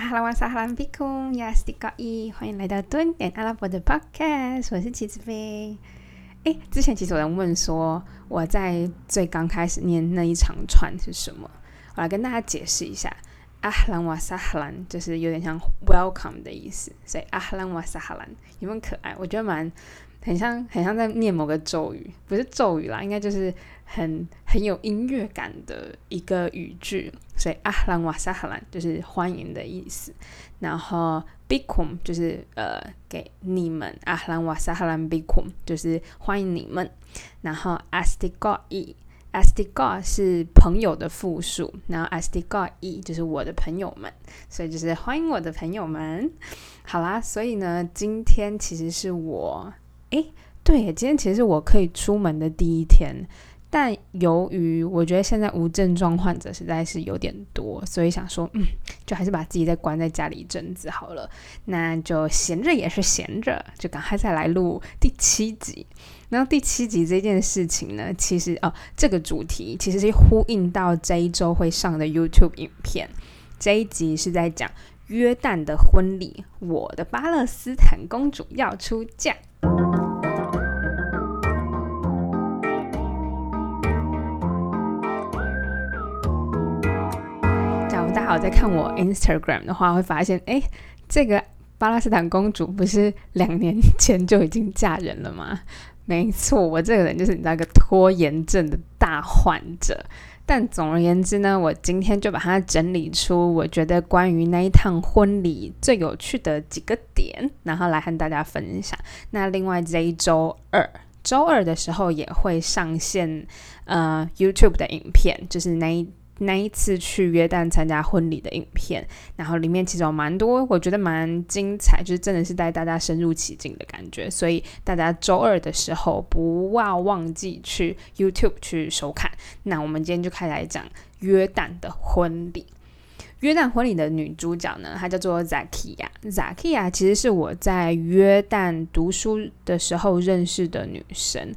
阿哈拉瓦萨哈兰比库亚斯蒂高伊，欢迎来到蹲点阿拉伯的 Podcast，我是齐子飞。哎，之前其实有人问说，我在最刚开始念那一长串是什么？我来跟大家解释一下。阿哈兰瓦萨哈兰就是有点像 Welcome 的意思，所以阿哈兰瓦萨哈兰有没有可爱？我觉得蛮。很像很像在念某个咒语，不是咒语啦，应该就是很很有音乐感的一个语句。所以阿兰瓦萨哈兰就是欢迎的意思，然后 bikum 就是呃给你们阿兰瓦萨哈兰 bikum 就是欢迎你们，然后 astigoi astigoi 是朋友的复数，然后 astigoi 就是我的朋友们，所以就是欢迎我的朋友们。好啦，所以呢，今天其实是我。哎，对，今天其实是我可以出门的第一天，但由于我觉得现在无症状患者实在是有点多，所以想说，嗯，就还是把自己再关在家里一阵子好了。那就闲着也是闲着，就赶快再来录第七集。然后第七集这件事情呢，其实哦，这个主题其实是呼应到这一周会上的 YouTube 影片。这一集是在讲约旦的婚礼，我的巴勒斯坦公主要出嫁。好，在看我 Instagram 的话，会发现，哎，这个巴勒斯坦公主不是两年前就已经嫁人了吗？没错，我这个人就是你那个拖延症的大患者。但总而言之呢，我今天就把它整理出我觉得关于那一趟婚礼最有趣的几个点，然后来和大家分享。那另外这一周二，周二的时候也会上线呃 YouTube 的影片，就是那一。那一次去约旦参加婚礼的影片，然后里面其实有蛮多，我觉得蛮精彩，就是真的是带大家深入其境的感觉。所以大家周二的时候不要忘记去 YouTube 去收看。那我们今天就开始来讲约旦的婚礼。约旦婚礼的女主角呢，她叫做 Zakiya。Zakiya 其实是我在约旦读书的时候认识的女生。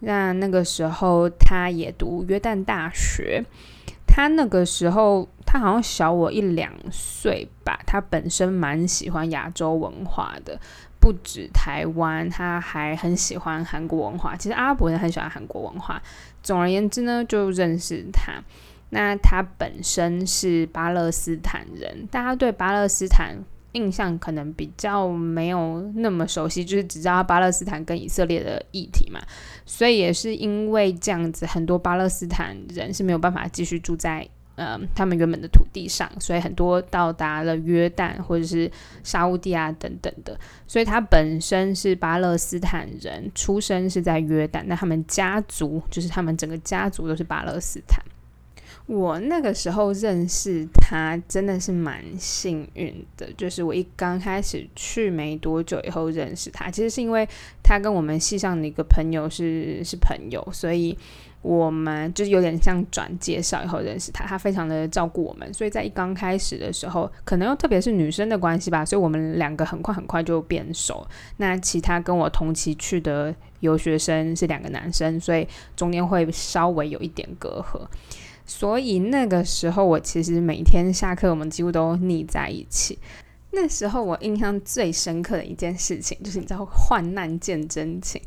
那那个时候她也读约旦大学。他那个时候，他好像小我一两岁吧。他本身蛮喜欢亚洲文化的，不止台湾，他还很喜欢韩国文化。其实阿拉伯人很喜欢韩国文化。总而言之呢，就认识他。那他本身是巴勒斯坦人，大家对巴勒斯坦。印象可能比较没有那么熟悉，就是只知道巴勒斯坦跟以色列的议题嘛，所以也是因为这样子，很多巴勒斯坦人是没有办法继续住在呃他们原本的土地上，所以很多到达了约旦或者是沙乌地啊等等的，所以他本身是巴勒斯坦人，出生是在约旦，那他们家族就是他们整个家族都是巴勒斯坦。我那个时候认识他真的是蛮幸运的，就是我一刚开始去没多久以后认识他，其实是因为他跟我们系上的一个朋友是是朋友，所以我们就是有点像转介绍以后认识他，他非常的照顾我们，所以在一刚开始的时候，可能又特别是女生的关系吧，所以我们两个很快很快就变熟。那其他跟我同期去的留学生是两个男生，所以中间会稍微有一点隔阂。所以那个时候，我其实每天下课，我们几乎都腻在一起。那时候我印象最深刻的一件事情，就是你知道患难见真情。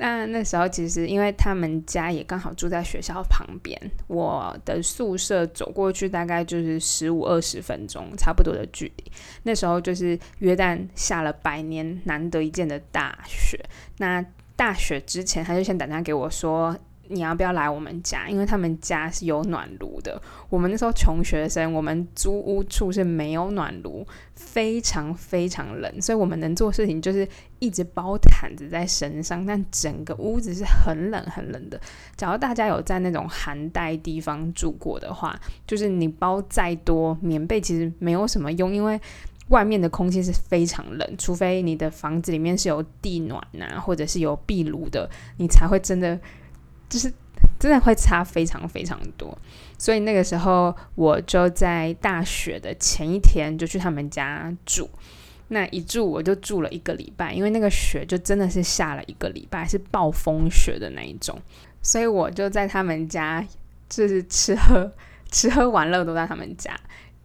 那那时候其实因为他们家也刚好住在学校旁边，我的宿舍走过去大概就是十五二十分钟差不多的距离。那时候就是约旦下了百年难得一见的大雪。那大雪之前，他就先打电话给我说。你要不要来我们家？因为他们家是有暖炉的。我们那时候穷学生，我们租屋处是没有暖炉，非常非常冷，所以我们能做事情就是一直包毯子在身上，但整个屋子是很冷很冷的。假如大家有在那种寒带地方住过的话，就是你包再多棉被，其实没有什么用，因为外面的空气是非常冷，除非你的房子里面是有地暖呐，或者是有壁炉的，你才会真的。就是真的会差非常非常多，所以那个时候我就在大学的前一天就去他们家住，那一住我就住了一个礼拜，因为那个雪就真的是下了一个礼拜，是暴风雪的那一种，所以我就在他们家，就是吃喝 吃喝玩乐都在他们家。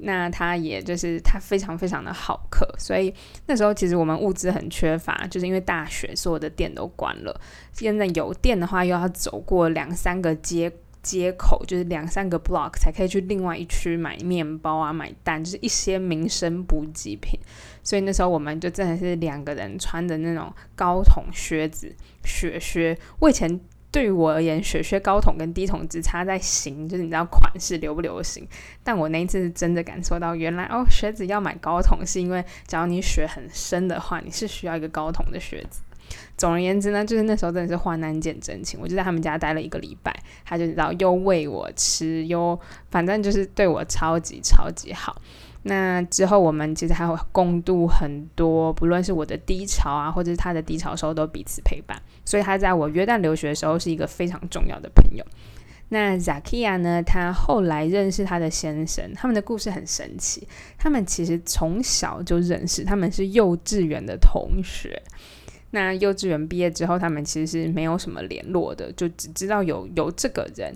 那他也就是他非常非常的好客，所以那时候其实我们物资很缺乏，就是因为大学所有的店都关了。现在有店的话，又要走过两三个街街口，就是两三个 block 才可以去另外一区买面包啊、买蛋，就是一些民生补给品。所以那时候我们就真的是两个人穿的那种高筒靴子、雪靴。我以前。对于我而言，雪靴高筒跟低筒只差在型，就是你知道款式流不流行。但我那一次是真的感受到，原来哦，靴子要买高筒，是因为只要你雪很深的话，你是需要一个高筒的靴子。总而言之呢，就是那时候真的是患难见真情。我就在他们家待了一个礼拜，他就知道又喂我吃，又反正就是对我超级超级好。那之后，我们其实还会共度很多，不论是我的低潮啊，或者是他的低潮时候，都彼此陪伴。所以他在我约旦留学的时候，是一个非常重要的朋友。那 Zakia 呢？他后来认识他的先生，他们的故事很神奇。他们其实从小就认识，他们是幼稚园的同学。那幼稚园毕业之后，他们其实是没有什么联络的，就只知道有有这个人。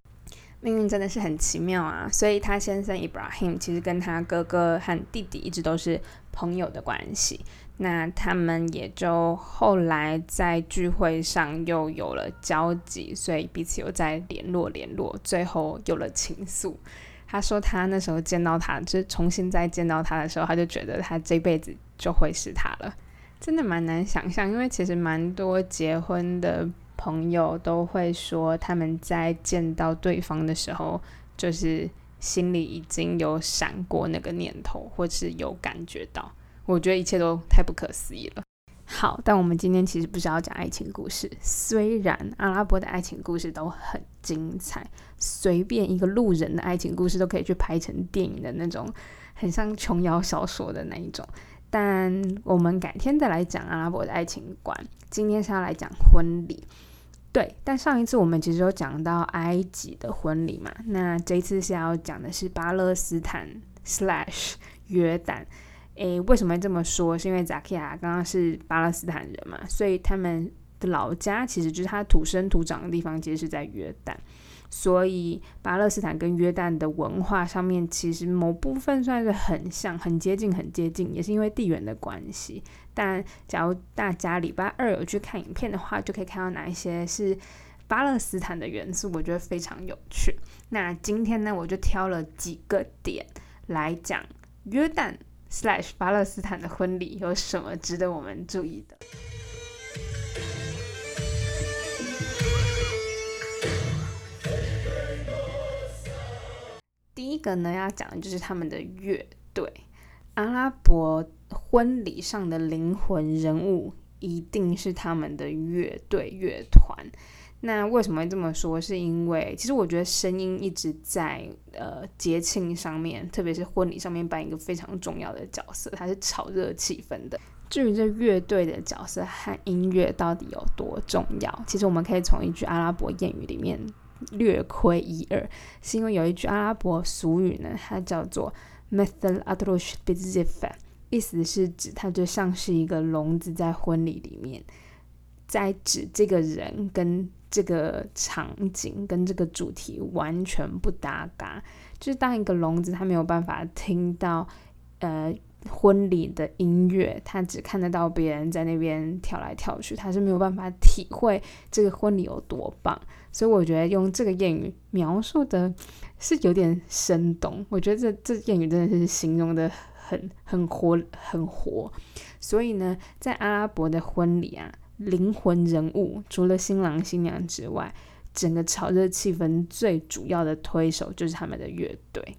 命运真的是很奇妙啊！所以他先生 Ibrahim 其实跟他哥哥和弟弟一直都是朋友的关系。那他们也就后来在聚会上又有了交集，所以彼此又在联络联络，最后有了情愫。他说他那时候见到他，就是重新再见到他的时候，他就觉得他这辈子就会是他了。真的蛮难想象，因为其实蛮多结婚的。朋友都会说，他们在见到对方的时候，就是心里已经有闪过那个念头，或是有感觉到。我觉得一切都太不可思议了。好，但我们今天其实不是要讲爱情故事，虽然阿拉伯的爱情故事都很精彩，随便一个路人的爱情故事都可以去拍成电影的那种，很像琼瑶小说的那一种。但我们改天再来讲阿拉伯的爱情观，今天是要来讲婚礼。对，但上一次我们其实有讲到埃及的婚礼嘛，那这次是要讲的是巴勒斯坦约旦。诶，为什么这么说？是因为扎克亚刚刚是巴勒斯坦人嘛，所以他们的老家其实就是他土生土长的地方，其实是在约旦。所以巴勒斯坦跟约旦的文化上面，其实某部分算是很像、很接近、很接近，也是因为地缘的关系。但假如大家礼拜二有去看影片的话，就可以看到哪一些是巴勒斯坦的元素，我觉得非常有趣。那今天呢，我就挑了几个点来讲约旦 slash 巴勒斯坦的婚礼有什么值得我们注意的。第一个呢，要讲的就是他们的乐队。阿拉伯婚礼上的灵魂人物一定是他们的乐队乐团。那为什么会这么说？是因为其实我觉得声音一直在呃节庆上面，特别是婚礼上面扮演一个非常重要的角色，它是炒热气氛的。至于这乐队的角色和音乐到底有多重要，其实我们可以从一句阿拉伯谚语里面。略窥一二，是因为有一句阿拉伯俗语呢，它叫做 “methal adrush bizif”，意思是指它就像是一个笼子在婚礼里面，在指这个人跟这个场景跟这个主题完全不搭嘎，就是当一个笼子它没有办法听到呃婚礼的音乐，它只看得到别人在那边跳来跳去，它是没有办法体会这个婚礼有多棒。所以我觉得用这个谚语描述的是有点生动，我觉得这这谚语真的是形容的很很活很活。所以呢，在阿拉伯的婚礼啊，灵魂人物除了新郎新娘之外，整个炒热气氛最主要的推手就是他们的乐队。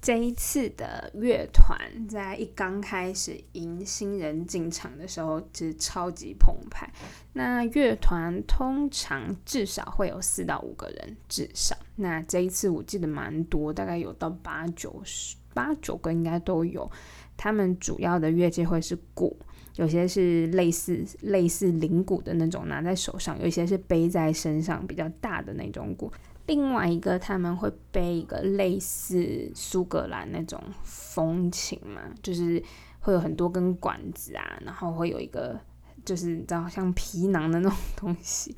这一次的乐团在一刚开始迎新人进场的时候，是超级澎湃。那乐团通常至少会有四到五个人，至少。那这一次我记得蛮多，大概有到八九十、八九个应该都有。他们主要的乐器会是鼓，有些是类似类似铃鼓的那种，拿在手上；有些是背在身上比较大的那种鼓。另外一个他们会背一个类似苏格兰那种风琴嘛，就是会有很多根管子啊，然后会有一个就是你知道像皮囊的那种东西，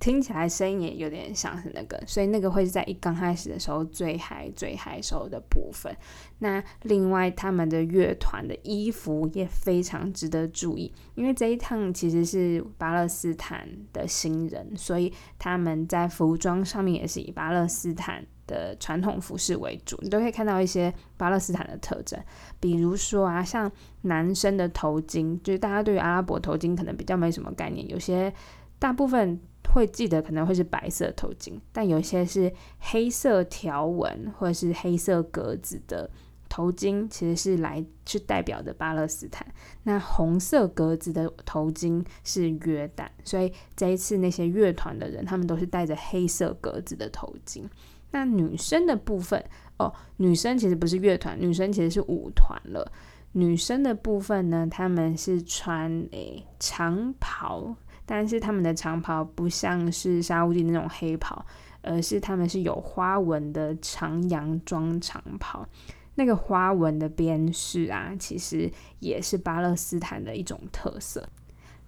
听起来声音也有点像是那个，所以那个会是在一刚开始的时候最嗨最嗨时候的部分。那另外他们的乐团的衣服也非常值得注意，因为这一趟其实是巴勒斯坦的新人，所以他们在服装上面也是以巴勒斯坦的传统服饰为主，你都可以看到一些巴勒斯坦的特征，比如说啊，像男生的头巾，就是大家对于阿拉伯头巾可能比较没什么概念，有些大部分。会记得可能会是白色头巾，但有些是黑色条纹或者是黑色格子的头巾，其实是来是代表的巴勒斯坦。那红色格子的头巾是约旦，所以这一次那些乐团的人，他们都是戴着黑色格子的头巾。那女生的部分哦，女生其实不是乐团，女生其实是舞团了。女生的部分呢，他们是穿诶长袍。但是他们的长袍不像是沙乌地那种黑袍，而是他们是有花纹的长洋装长袍。那个花纹的边饰啊，其实也是巴勒斯坦的一种特色。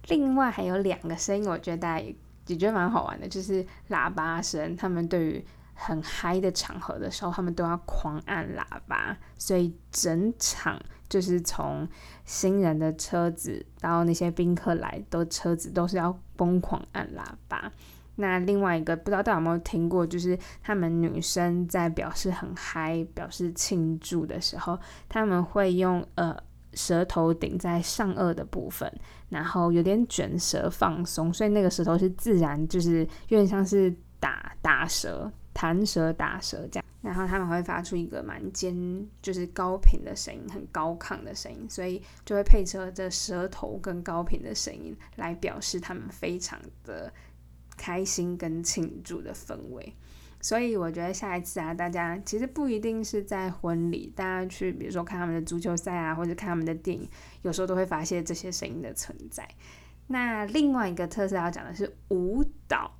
另外还有两个声音，我觉得大家也也觉得蛮好玩的，就是喇叭声。他们对于很嗨的场合的时候，他们都要狂按喇叭，所以整场就是从新人的车子到那些宾客来的车子，都是要疯狂按喇叭。那另外一个不知道大家有没有听过，就是他们女生在表示很嗨、表示庆祝的时候，他们会用呃舌头顶在上颚的部分，然后有点卷舌放松，所以那个舌头是自然，就是有点像是打打舌。弹舌打舌这样，然后他们会发出一个蛮尖，就是高频的声音，很高亢的声音，所以就会配合着舌头跟高频的声音来表示他们非常的开心跟庆祝的氛围。所以我觉得下一次啊，大家其实不一定是在婚礼，大家去比如说看他们的足球赛啊，或者看他们的电影，有时候都会发现这些声音的存在。那另外一个特色要讲的是舞蹈。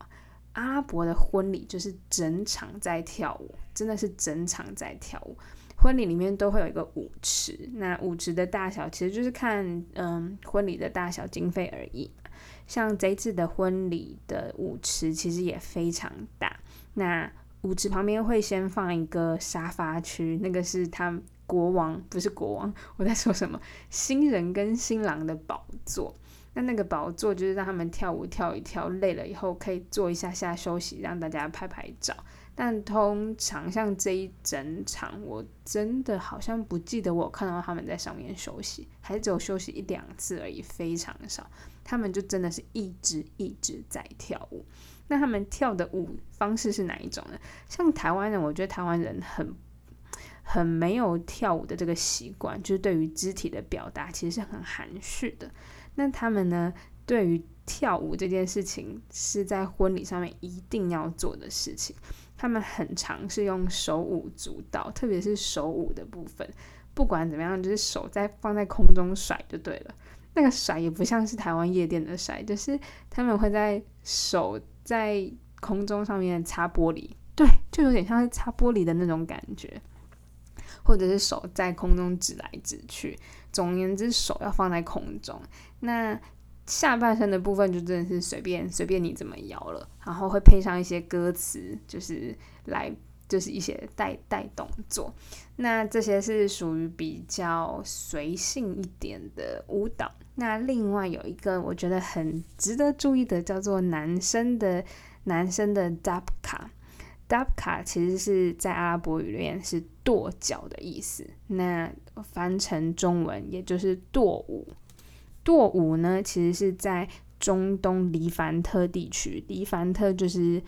阿拉伯的婚礼就是整场在跳舞，真的是整场在跳舞。婚礼里面都会有一个舞池，那舞池的大小其实就是看嗯婚礼的大小经费而已。像这次的婚礼的舞池其实也非常大，那舞池旁边会先放一个沙发区，那个是他国王不是国王，我在说什么？新人跟新郎的宝座。那那个宝座就是让他们跳舞跳一跳，累了以后可以坐一下下休息，让大家拍拍照。但通常像这一整场，我真的好像不记得我看到他们在上面休息，还是只有休息一两次而已，非常少。他们就真的是一直一直在跳舞。那他们跳的舞方式是哪一种呢？像台湾人，我觉得台湾人很很没有跳舞的这个习惯，就是对于肢体的表达其实是很含蓄的。那他们呢？对于跳舞这件事情，是在婚礼上面一定要做的事情。他们很尝试用手舞足蹈，特别是手舞的部分，不管怎么样，就是手在放在空中甩就对了。那个甩也不像是台湾夜店的甩，就是他们会在手在空中上面擦玻璃，对，就有点像是擦玻璃的那种感觉。或者是手在空中指来指去，总而言之，手要放在空中。那下半身的部分就真的是随便随便你怎么摇了，然后会配上一些歌词，就是来就是一些带带动作。那这些是属于比较随性一点的舞蹈。那另外有一个我觉得很值得注意的，叫做男生的男生的 dabka。Dabka 其实是在阿拉伯语里面是跺脚的意思，那翻成中文也就是跺舞。跺舞呢，其实是在中东黎凡特地区，黎凡特就是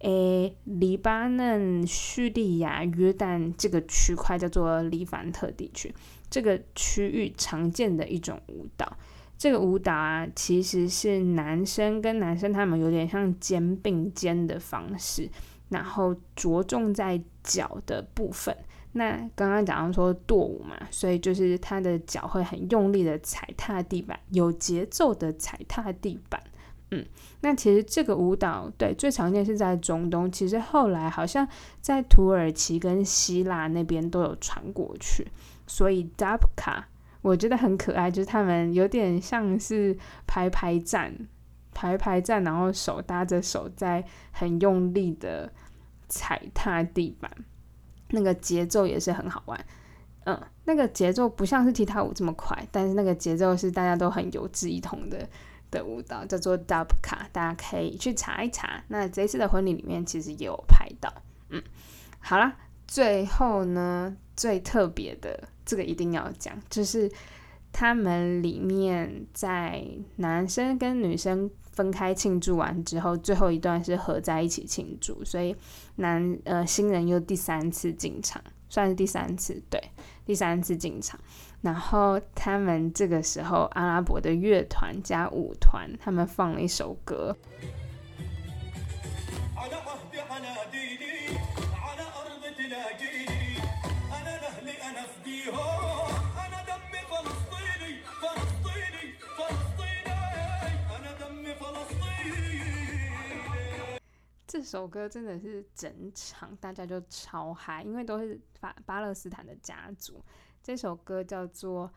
诶，黎巴嫩、叙利亚、约旦这个区块叫做黎凡特地区，这个区域常见的一种舞蹈。这个舞蹈啊，其实是男生跟男生他们有点像肩并肩的方式。然后着重在脚的部分。那刚刚讲到说跺舞嘛，所以就是他的脚会很用力的踩踏地板，有节奏的踩踏地板。嗯，那其实这个舞蹈对最常见是在中东，其实后来好像在土耳其跟希腊那边都有传过去。所以 Dabka 我觉得很可爱，就是他们有点像是排排站。排排站，然后手搭着手，在很用力的踩踏地板，那个节奏也是很好玩。嗯，那个节奏不像是踢踏舞这么快，但是那个节奏是大家都很有志一同的的舞蹈，叫做 Dub 卡，大家可以去查一查。那这次的婚礼里面其实也有拍到。嗯，好啦，最后呢，最特别的这个一定要讲，就是他们里面在男生跟女生分开庆祝完之后，最后一段是合在一起庆祝，所以男呃新人又第三次进场。算是第三次，对，第三次进场。然后他们这个时候，阿拉伯的乐团加舞团，他们放了一首歌。这首歌真的是整场大家就超嗨，因为都是巴巴勒斯坦的家族。这首歌叫做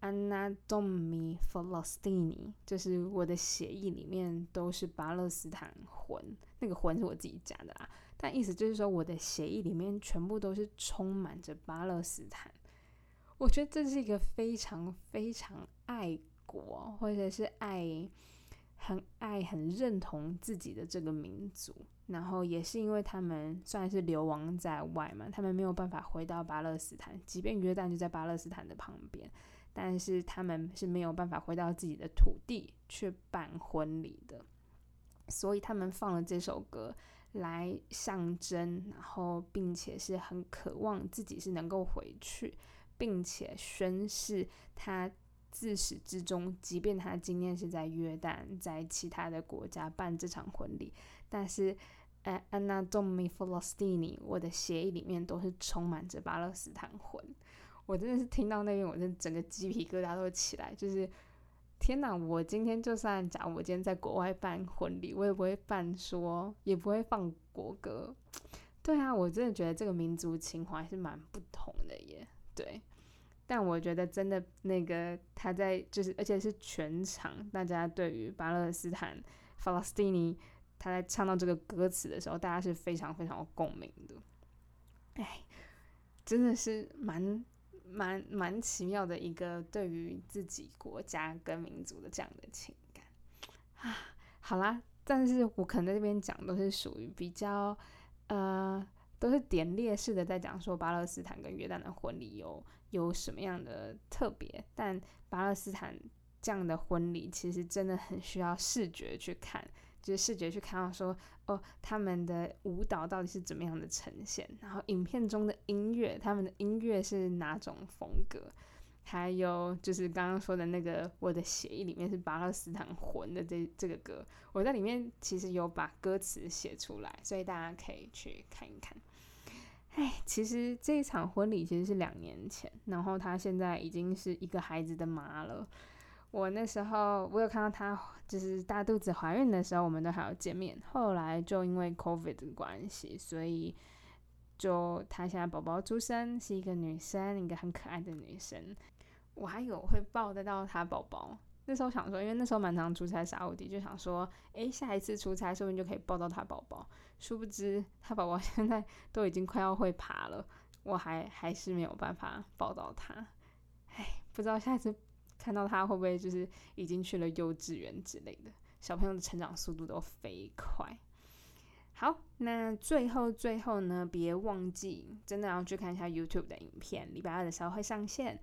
《Anadomi Falastini》，就是我的血液里面都是巴勒斯坦魂，那个魂是我自己加的啦。那意思就是说，我的血液里面全部都是充满着巴勒斯坦。我觉得这是一个非常非常爱国，或者是爱。很爱、很认同自己的这个民族，然后也是因为他们算是流亡在外嘛，他们没有办法回到巴勒斯坦，即便约旦就在巴勒斯坦的旁边，但是他们是没有办法回到自己的土地去办婚礼的，所以他们放了这首歌来象征，然后并且是很渴望自己是能够回去，并且宣誓他。自始至终，即便他今天是在约旦，在其他的国家办这场婚礼，但是，呃，Anna Domi Falastini，我的协议里面都是充满着巴勒斯坦魂。我真的是听到那边，我的整个鸡皮疙瘩都起来。就是天哪！我今天就算假如我今天在国外办婚礼，我也不会办说，也不会放国歌。对啊，我真的觉得这个民族情怀是蛮不同的耶。对。但我觉得真的那个他在就是，而且是全场大家对于巴勒斯坦、法拉斯蒂尼，他在唱到这个歌词的时候，大家是非常非常有共鸣的。哎，真的是蛮蛮蛮奇妙的一个对于自己国家跟民族的这样的情感啊。好啦，但是我可能在这边讲都是属于比较呃。都是点列式的在讲说巴勒斯坦跟约旦的婚礼有有什么样的特别，但巴勒斯坦这样的婚礼其实真的很需要视觉去看，就是视觉去看到说哦他们的舞蹈到底是怎么样的呈现，然后影片中的音乐，他们的音乐是哪种风格。还有就是刚刚说的那个，我的协议里面是巴勒斯坦魂的这这个歌，我在里面其实有把歌词写出来，所以大家可以去看一看。哎，其实这一场婚礼其实是两年前，然后她现在已经是一个孩子的妈了。我那时候我有看到她就是大肚子怀孕的时候，我们都还要见面。后来就因为 COVID 的关系，所以。就她现在宝宝出生是一个女生，一个很可爱的女生。我还有会抱得到她宝宝。那时候想说，因为那时候蛮常出差沙乌地，就想说，诶，下一次出差说不定就可以抱到她宝宝。殊不知她宝宝 现在都已经快要会爬了，我还还是没有办法抱到她。唉，不知道下一次看到他会不会就是已经去了幼稚园之类的。小朋友的成长速度都飞快。好，那最后最后呢，别忘记真的要去看一下 YouTube 的影片，礼拜二的时候会上线。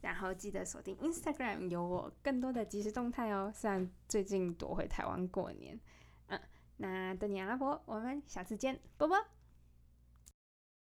然后记得锁定 Instagram，有我更多的即时动态哦。虽然最近躲回台湾过年，嗯，那等你阿拉伯，我们下次见，啵啵。